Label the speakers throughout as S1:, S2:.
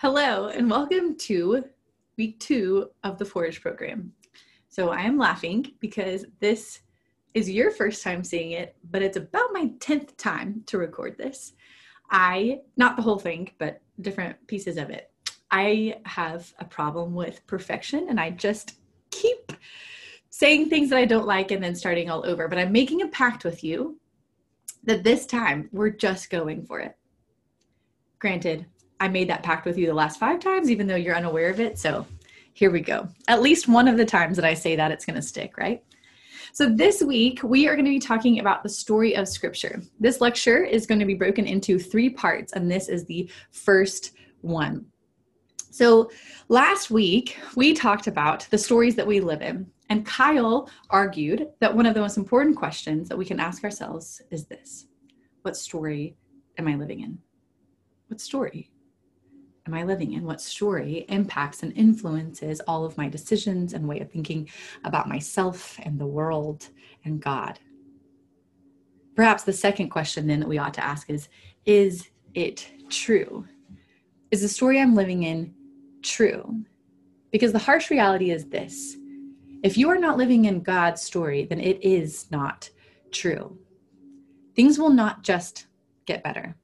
S1: Hello, and welcome to week two of the Forge program. So I am laughing because this is your first time seeing it, but it's about my 10th time to record this. I, not the whole thing, but different pieces of it. I have a problem with perfection and I just keep saying things that I don't like and then starting all over. But I'm making a pact with you that this time we're just going for it. Granted, I made that pact with you the last five times, even though you're unaware of it. So here we go. At least one of the times that I say that, it's going to stick, right? So this week, we are going to be talking about the story of Scripture. This lecture is going to be broken into three parts, and this is the first one. So last week, we talked about the stories that we live in. And Kyle argued that one of the most important questions that we can ask ourselves is this What story am I living in? What story am I living in? What story impacts and influences all of my decisions and way of thinking about myself and the world and God? Perhaps the second question then that we ought to ask is Is it true? Is the story I'm living in true? Because the harsh reality is this if you are not living in God's story, then it is not true. Things will not just get better.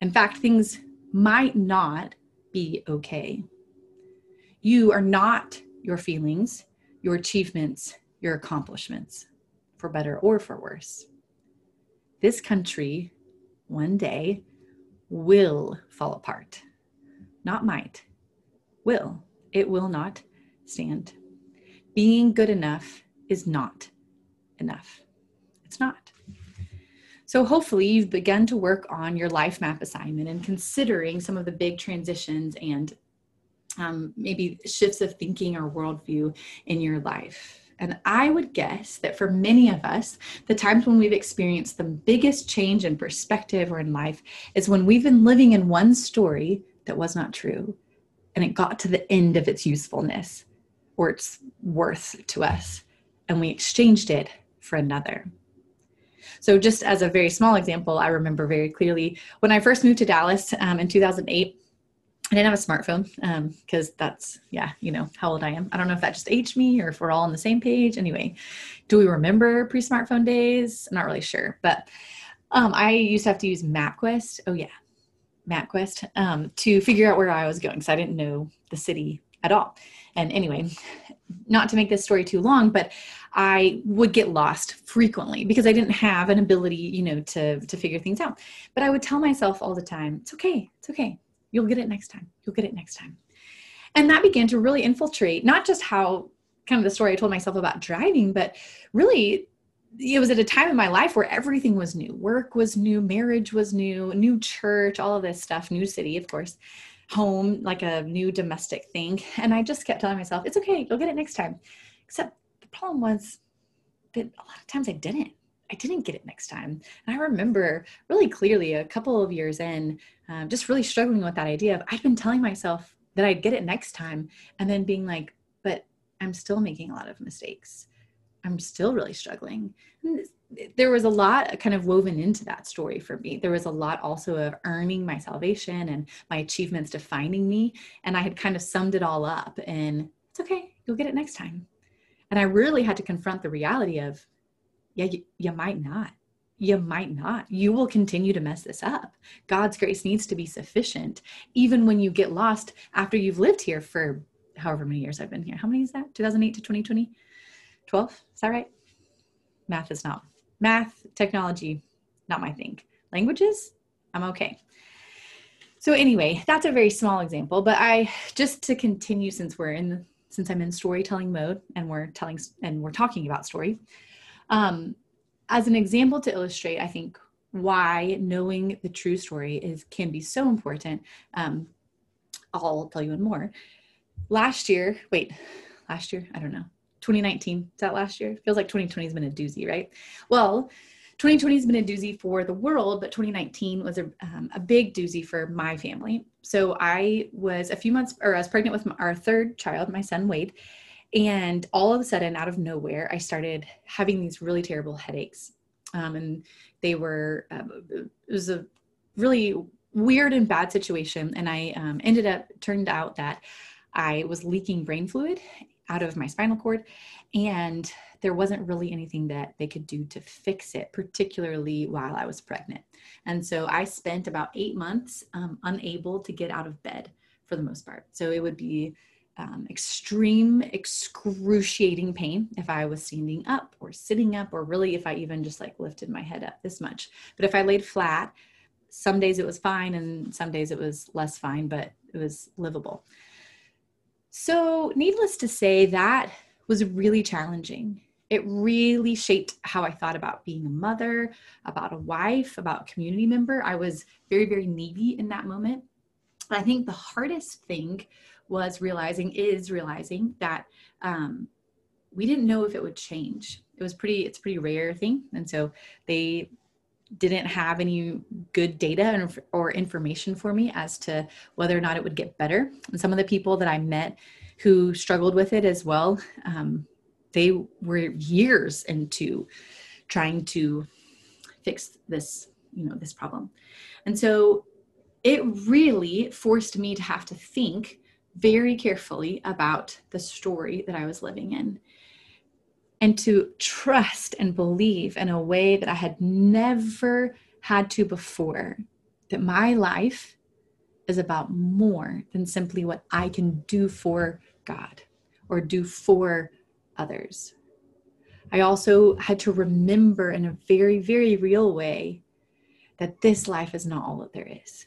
S1: In fact, things might not be okay. You are not your feelings, your achievements, your accomplishments, for better or for worse. This country one day will fall apart. Not might, will. It will not stand. Being good enough is not enough. It's not. So, hopefully, you've begun to work on your life map assignment and considering some of the big transitions and um, maybe shifts of thinking or worldview in your life. And I would guess that for many of us, the times when we've experienced the biggest change in perspective or in life is when we've been living in one story that was not true and it got to the end of its usefulness or its worth to us and we exchanged it for another. So, just as a very small example, I remember very clearly when I first moved to Dallas um, in 2008. I didn't have a smartphone because um, that's, yeah, you know, how old I am. I don't know if that just aged me or if we're all on the same page. Anyway, do we remember pre smartphone days? I'm not really sure. But um, I used to have to use MapQuest. Oh, yeah, MapQuest um, to figure out where I was going because I didn't know the city at all. And anyway, not to make this story too long, but I would get lost frequently because I didn't have an ability, you know, to to figure things out. But I would tell myself all the time, it's okay, it's okay. You'll get it next time. You'll get it next time. And that began to really infiltrate not just how kind of the story I told myself about driving, but really it was at a time in my life where everything was new. Work was new, marriage was new, new church, all of this stuff, new city, of course home like a new domestic thing. And I just kept telling myself, it's okay, you'll get it next time. Except the problem was that a lot of times I didn't. I didn't get it next time. And I remember really clearly a couple of years in, um, just really struggling with that idea of I'd been telling myself that I'd get it next time and then being like, but I'm still making a lot of mistakes. I'm still really struggling. And there was a lot kind of woven into that story for me. There was a lot also of earning my salvation and my achievements defining me. And I had kind of summed it all up and it's okay, you'll get it next time. And I really had to confront the reality of, yeah, you, you might not. You might not. You will continue to mess this up. God's grace needs to be sufficient, even when you get lost after you've lived here for however many years I've been here. How many is that? 2008 to 2020? 12? Is that right? Math is not math, technology, not my thing. Languages, I'm okay. So anyway, that's a very small example, but I just to continue since we're in since I'm in storytelling mode and we're telling and we're talking about story. Um, as an example to illustrate, I think why knowing the true story is can be so important. Um, I'll tell you one more. Last year, wait, last year, I don't know. 2019 is that last year? Feels like 2020 has been a doozy right? Well 2020 has been a doozy for the world but 2019 was a, um, a big doozy for my family. So i was a few months or i was pregnant with our third child my son wade and all of a sudden out of nowhere i started having these really terrible headaches. Um, and they were uh, it was a really weird and bad situation. And I um, ended up, turned out that I was leaking brain fluid out of my spinal cord. And there wasn't really anything that they could do to fix it, particularly while I was pregnant. And so I spent about eight months um, unable to get out of bed for the most part. So it would be um, extreme, excruciating pain if I was standing up or sitting up, or really if I even just like lifted my head up this much. But if I laid flat, some days it was fine and some days it was less fine, but it was livable. So, needless to say, that was really challenging. It really shaped how I thought about being a mother, about a wife, about a community member. I was very, very needy in that moment. I think the hardest thing was realizing, is realizing that um, we didn't know if it would change. It was pretty, it's pretty rare thing. And so they didn't have any good data or information for me as to whether or not it would get better. And some of the people that I met who struggled with it as well, um, they were years into trying to fix this, you know, this problem. And so it really forced me to have to think very carefully about the story that I was living in and to trust and believe in a way that I had never had to before that my life is about more than simply what I can do for God or do for others. I also had to remember in a very, very real way that this life is not all that there is.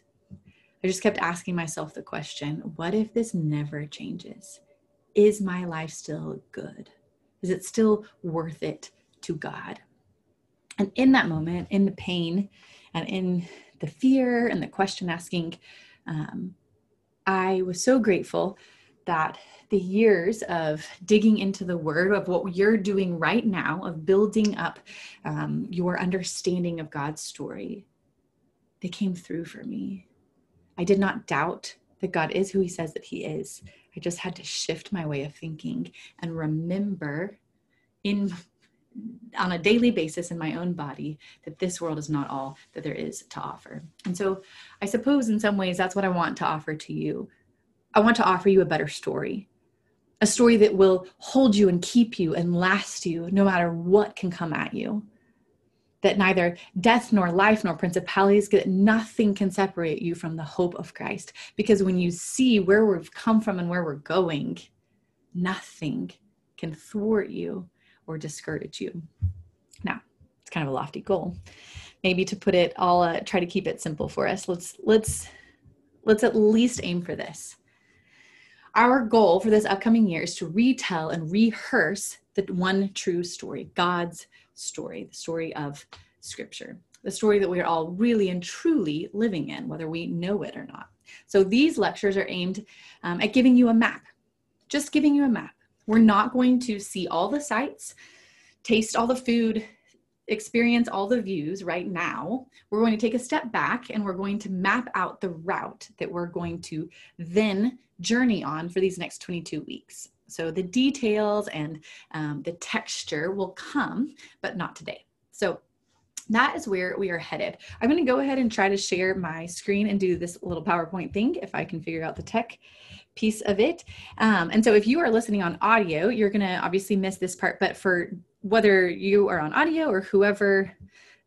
S1: I just kept asking myself the question what if this never changes? Is my life still good? Is it still worth it to God? And in that moment, in the pain and in the fear and the question asking, um, I was so grateful that the years of digging into the word of what you're doing right now, of building up um, your understanding of God's story, they came through for me. I did not doubt that God is who he says that he is. I just had to shift my way of thinking and remember in on a daily basis in my own body that this world is not all that there is to offer. And so I suppose in some ways that's what I want to offer to you. I want to offer you a better story. A story that will hold you and keep you and last you no matter what can come at you that neither death nor life nor principalities that nothing can separate you from the hope of christ. Because when you see where we've come from and where we're going nothing can thwart you or discourage you. Now it's kind of a lofty goal. Maybe to put it all uh, try to keep it simple for us. Let's let's let's at least aim for this. Our goal for this upcoming year is to retell and rehearse the one true story god's story, the story of Scripture, the story that we're all really and truly living in, whether we know it or not. So these lectures are aimed um, at giving you a map, just giving you a map. We're not going to see all the sights, taste all the food, experience all the views right now. We're going to take a step back and we're going to map out the route that we're going to then journey on for these next 22 weeks. So the details and um, the texture will come, but not today. So that is where we are headed. I'm going to go ahead and try to share my screen and do this little PowerPoint thing if I can figure out the tech piece of it. Um, and so if you are listening on audio, you're going to obviously miss this part, but for whether you are on audio or whoever,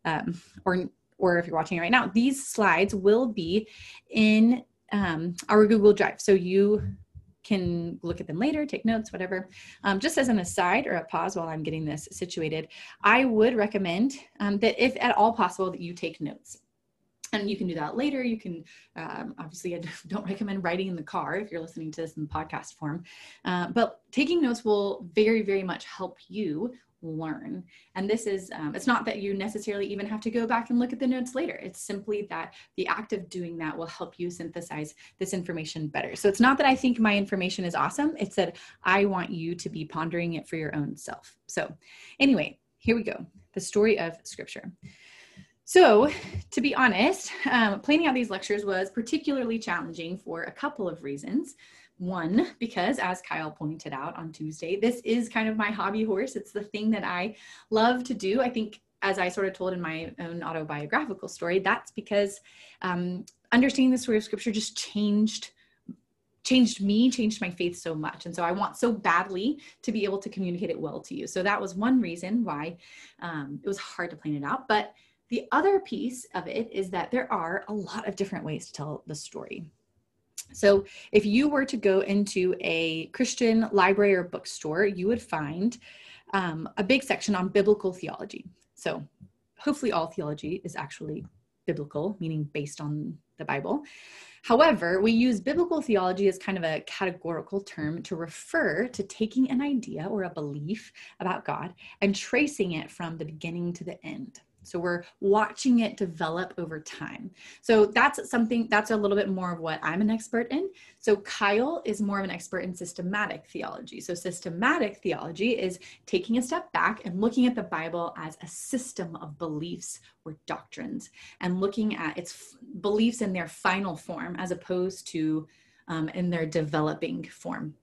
S1: um, or or if you're watching right now, these slides will be in um, our Google Drive. So you can look at them later, take notes, whatever. Um, just as an aside or a pause while I'm getting this situated, I would recommend um, that if at all possible that you take notes. And you can do that later. You can, um, obviously, I don't recommend writing in the car if you're listening to this in podcast form. Uh, but taking notes will very, very much help you learn. And this is, um, it's not that you necessarily even have to go back and look at the notes later. It's simply that the act of doing that will help you synthesize this information better. So it's not that I think my information is awesome, it's that I want you to be pondering it for your own self. So, anyway, here we go the story of Scripture. So, to be honest, um, planning out these lectures was particularly challenging for a couple of reasons. One, because as Kyle pointed out on Tuesday, this is kind of my hobby horse. It's the thing that I love to do. I think, as I sort of told in my own autobiographical story, that's because um, understanding the story of scripture just changed changed me changed my faith so much and so i want so badly to be able to communicate it well to you so that was one reason why um, it was hard to plan it out but the other piece of it is that there are a lot of different ways to tell the story so, if you were to go into a Christian library or bookstore, you would find um, a big section on biblical theology. So, hopefully, all theology is actually biblical, meaning based on the Bible. However, we use biblical theology as kind of a categorical term to refer to taking an idea or a belief about God and tracing it from the beginning to the end. So we're watching it develop over time. So that's something that's a little bit more of what I'm an expert in. So Kyle is more of an expert in systematic theology. So systematic theology is taking a step back and looking at the Bible as a system of beliefs or doctrines and looking at its beliefs in their final form as opposed to um, in their developing form.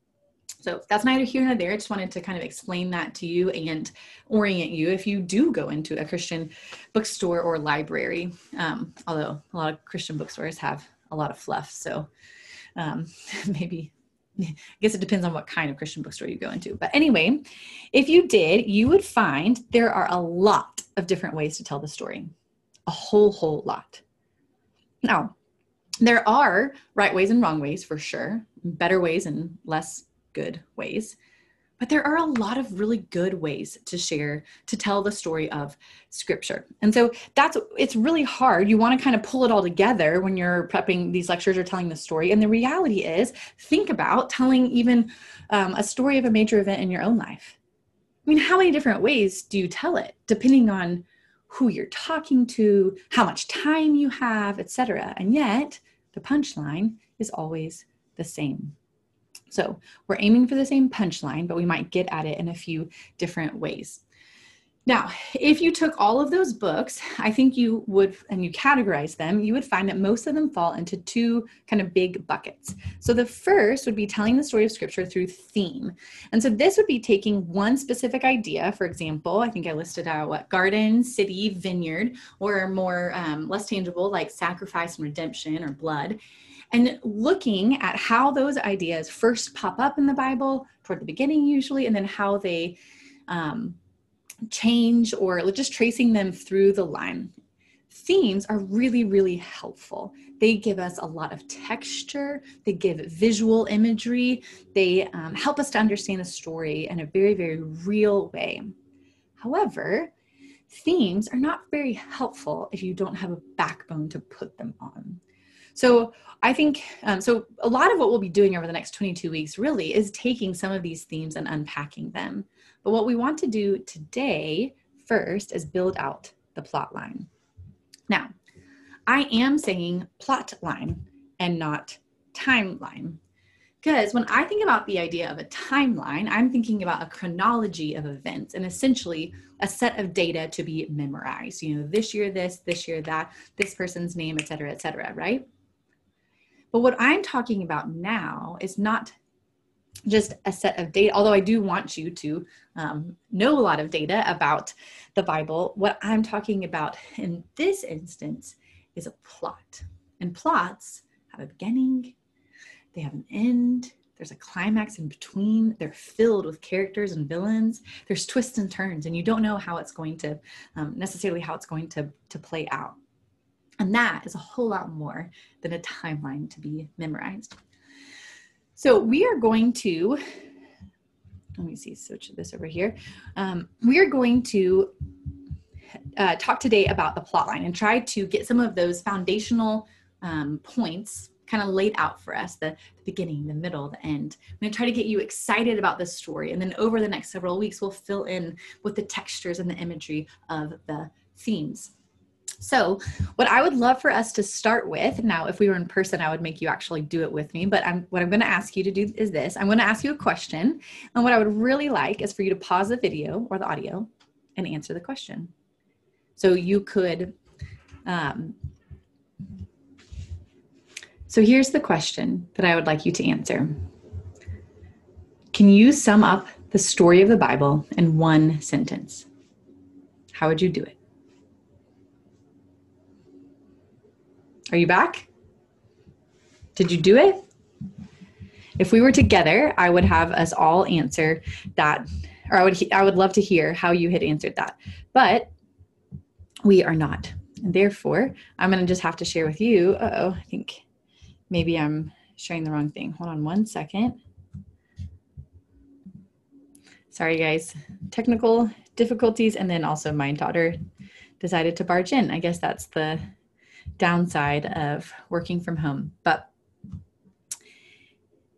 S1: So that's neither here nor there. I just wanted to kind of explain that to you and orient you if you do go into a Christian bookstore or library. Um, although a lot of Christian bookstores have a lot of fluff, so um, maybe I guess it depends on what kind of Christian bookstore you go into. But anyway, if you did, you would find there are a lot of different ways to tell the story, a whole, whole lot. Now, there are right ways and wrong ways for sure, better ways and less good ways. But there are a lot of really good ways to share to tell the story of scripture. And so that's it's really hard. You want to kind of pull it all together when you're prepping these lectures or telling the story. And the reality is think about telling even um, a story of a major event in your own life. I mean how many different ways do you tell it depending on who you're talking to how much time you have etc and yet the punchline is always the same so we're aiming for the same punchline, but we might get at it in a few different ways. Now, if you took all of those books, I think you would, and you categorize them, you would find that most of them fall into two kind of big buckets. So the first would be telling the story of scripture through theme. And so this would be taking one specific idea, for example, I think I listed out what garden, city, vineyard, or more um, less tangible like sacrifice and redemption or blood, and looking at how those ideas first pop up in the Bible toward the beginning, usually, and then how they um, change or just tracing them through the line. Themes are really, really helpful. They give us a lot of texture, they give visual imagery, they um, help us to understand the story in a very, very real way. However, themes are not very helpful if you don't have a backbone to put them on. So I think um, so. A lot of what we'll be doing over the next 22 weeks really is taking some of these themes and unpacking them. But what we want to do today first is build out the plot line. Now, I am saying plot line and not timeline. Because when I think about the idea of a timeline, I'm thinking about a chronology of events and essentially a set of data to be memorized. You know, this year this, this year that, this person's name, et cetera, et cetera, right? But what I'm talking about now is not just a set of data, although I do want you to um, know a lot of data about the Bible. What I'm talking about in this instance is a plot. And plots have a beginning, they have an end, there's a climax in between. They're filled with characters and villains. There's twists and turns, and you don't know how it's going to um, necessarily how it's going to to play out. And that is a whole lot more than a timeline to be memorized. So we are going to, let me see, switch this over here. Um, we are going to uh, talk today about the plot line and try to get some of those foundational um, points kind of laid out for us the, the, beginning, the middle, the end. I'm going to try to get you excited about this story. And then over the next several weeks, we'll fill in with the textures and the imagery of the themes. So, what I would love for us to start with now, if we were in person, I would make you actually do it with me. But I'm, what I'm going to ask you to do is this I'm going to ask you a question. And what I would really like is for you to pause the video or the audio and answer the question. So, you could. Um, so, here's the question that I would like you to answer Can you sum up the story of the Bible in one sentence? How would you do it? Are you back? Did you do it? If we were together, I would have us all answer that, or I would I would love to hear how you had answered that. But we are not. And therefore, I'm going to just have to share with you. oh, I think maybe I'm sharing the wrong thing. Hold on one second. Sorry, guys. Technical difficulties, and then also my daughter decided to barge in. I guess that's the downside of working from home. But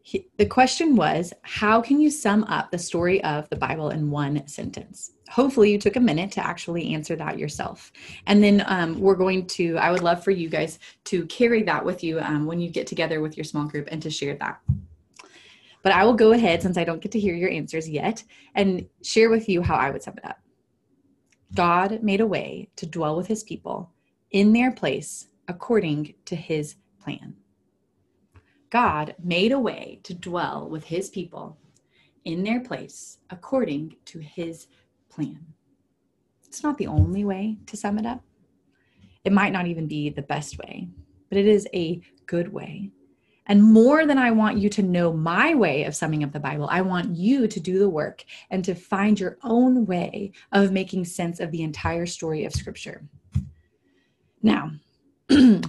S1: he, the question was how can you sum up the story of the Bible in one sentence? Hopefully, you took a minute to actually answer that yourself. And then um, we're going to, I would love for you guys to carry that with you um, when you get together with your small group and to share that. But I will go ahead, since I don't get to hear your answers yet, and share with you how I would sum it up. God made a way to dwell with his people in their place according to his plan. God made a way to dwell with his people in their place according to his plan. It's not the only way to sum it up. It might not even be the best way, but it is a good way. And more than I want you to know my way of summing up the Bible, I want you to do the work and to find your own way of making sense of the entire story of Scripture. Now,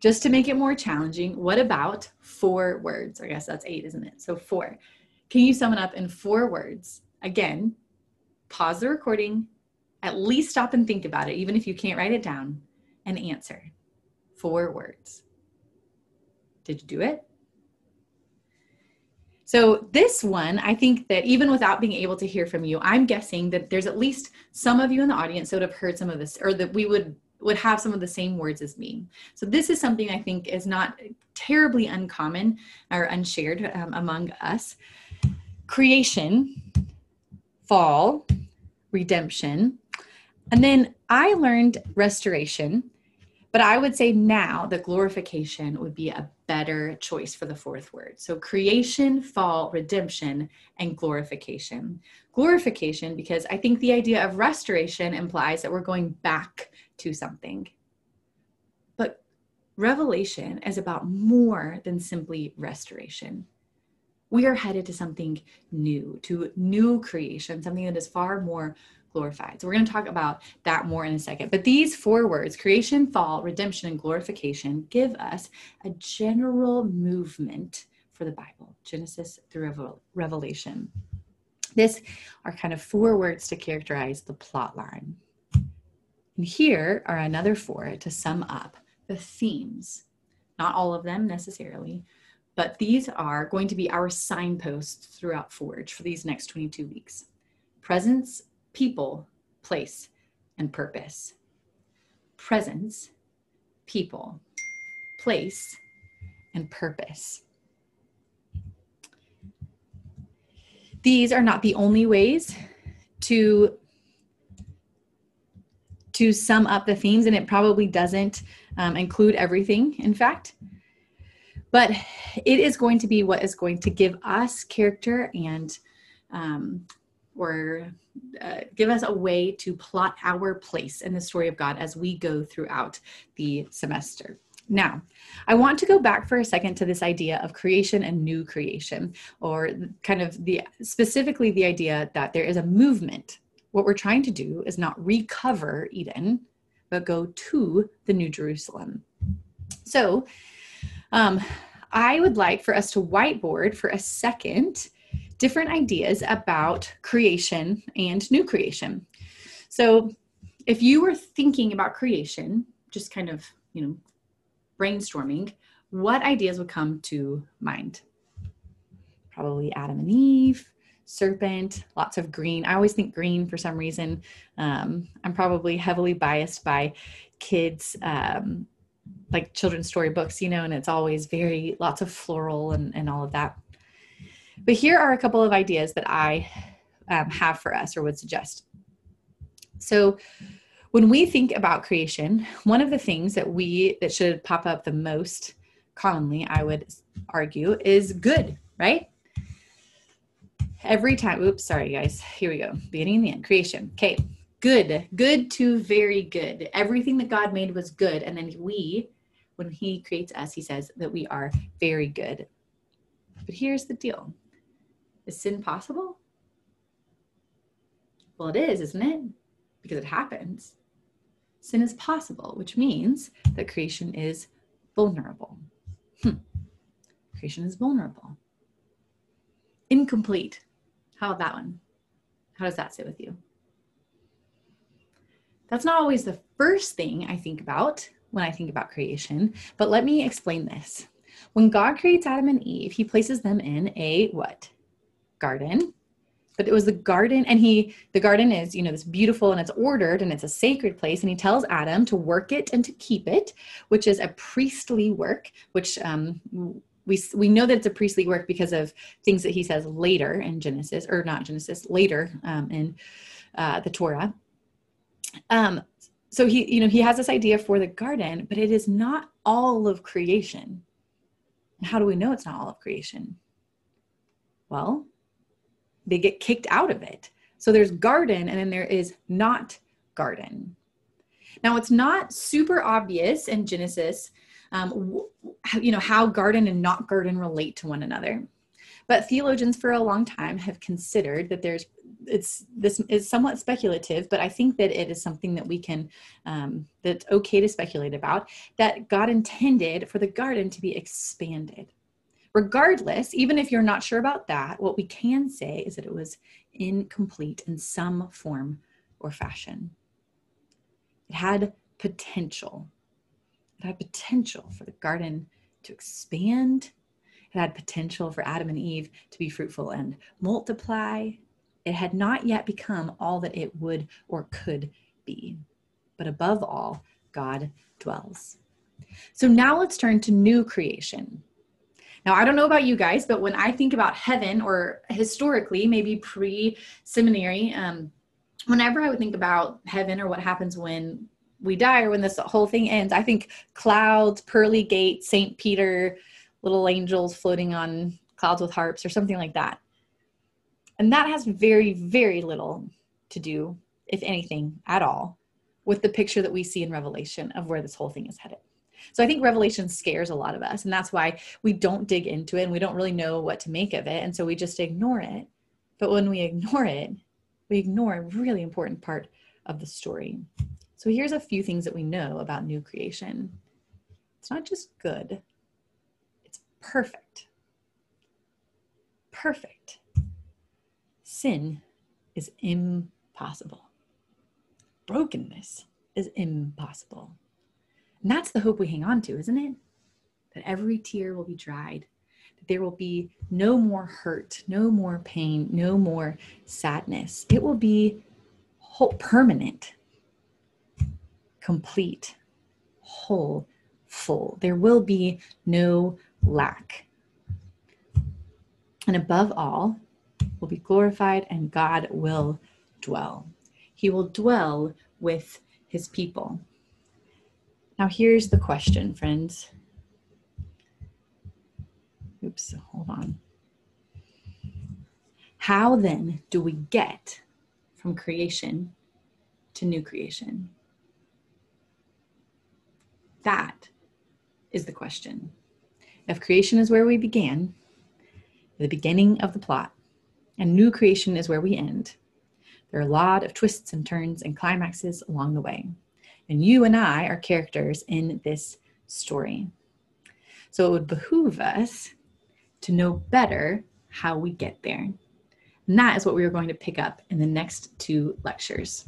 S1: just to make it more challenging, what about four words? I guess that's eight, isn't it? So, four. Can you sum it up in four words? Again, pause the recording, at least stop and think about it, even if you can't write it down, and answer. Four words. Did you do it? So, this one, I think that even without being able to hear from you, I'm guessing that there's at least some of you in the audience that would have heard some of this, or that we would would have some of the same words as me. So this is something I think is not terribly uncommon or unshared um, among us. Creation, fall, redemption, and then I learned restoration but I would say now that glorification would be a better choice for the fourth word. So creation, fall, redemption, and glorification. Glorification, because I think the idea of restoration implies that we're going back to something. But revelation is about more than simply restoration. We are headed to something new, to new creation, something that is far more glorified. So we're going to talk about that more in a second. But these four words, creation, fall, redemption, and glorification, give us a general movement for the Bible, Genesis through Revelation. This are kind of four words to characterize the plot line. And here are another four to sum up the themes. Not all of them necessarily, but these are going to be our signposts throughout Forge for these next 22 weeks. Presence, people, place, and purpose. Presence, people, place, and purpose. These are not the only ways to to sum up the themes, and it probably doesn't um, include everything, in fact. But it is going to be what is going to give us character and um, or uh, give us a way to plot our place in the story of God as we go throughout the semester. Now, I want to go back for a second to this idea of creation and new creation, or kind of the specifically the idea that there is a movement. What we're trying to do is not recover Eden, but go to the New Jerusalem. So, um, I would like for us to whiteboard for a second different ideas about creation and new creation. So, if you were thinking about creation, just kind of, you know, brainstorming, what ideas would come to mind? Probably Adam and Eve, serpent, lots of green. I always think green for some reason. Um, I'm probably heavily biased by kids, um, like children's story books, you know, and it's always very lots of floral and, and all of that. But here are a couple of ideas that I um, have for us or would suggest. So, when we think about creation, one of the things that we that should pop up the most commonly, I would argue, is good, right? Every time, oops, sorry guys. Here we go. Beginning and the end. Creation. Okay. Good. Good to very good. Everything that God made was good. And then we when he creates us, he says that we are very good. But here's the deal Is sin possible? Well, it is, isn't it? Because it happens. Sin is possible, which means that creation is vulnerable. Hmm. Creation is vulnerable. Incomplete. How about that one? How does that sit with you? That's not always the first thing I think about when I think about creation, but let me explain this. When God creates Adam and Eve, he places them in a what? Garden. But it was the garden, and he, the garden is, you know, this beautiful and it's ordered and it's a sacred place. And he tells Adam to work it and to keep it, which is a priestly work, which um, we, we know that it's a priestly work because of things that he says later in Genesis, or not Genesis, later um, in uh, the Torah. Um, so he, you know, he has this idea for the garden, but it is not all of creation. How do we know it's not all of creation? Well, they get kicked out of it. So there's garden and then there is not garden. Now it's not super obvious in Genesis, um, you know, how garden and not garden relate to one another. But theologians for a long time have considered that there's it's this is somewhat speculative, but I think that it is something that we can um, that's okay to speculate about. That God intended for the garden to be expanded. Regardless, even if you're not sure about that, what we can say is that it was incomplete in some form or fashion. It had potential. It had potential for the garden to expand. It had potential for Adam and Eve to be fruitful and multiply. It had not yet become all that it would or could be. But above all, God dwells. So now let's turn to new creation. Now, I don't know about you guys, but when I think about heaven or historically, maybe pre seminary, um, whenever I would think about heaven or what happens when we die or when this whole thing ends, I think clouds, pearly gates, St. Peter, little angels floating on clouds with harps or something like that. And that has very, very little to do, if anything at all, with the picture that we see in Revelation of where this whole thing is headed. So I think Revelation scares a lot of us, and that's why we don't dig into it and we don't really know what to make of it. And so we just ignore it. But when we ignore it, we ignore a really important part of the story. So here's a few things that we know about new creation it's not just good, it's perfect. Perfect. Sin is impossible. Brokenness is impossible. And that's the hope we hang on to, isn't it? That every tear will be dried, that there will be no more hurt, no more pain, no more sadness. It will be whole, permanent, complete, whole, full. There will be no lack. And above all, will be glorified and God will dwell. He will dwell with his people. Now, here's the question, friends. Oops, hold on. How then do we get from creation to new creation? That is the question. If creation is where we began, the beginning of the plot, and new creation is where we end, there are a lot of twists and turns and climaxes along the way. And you and I are characters in this story. So it would behoove us to know better how we get there. And that is what we are going to pick up in the next two lectures.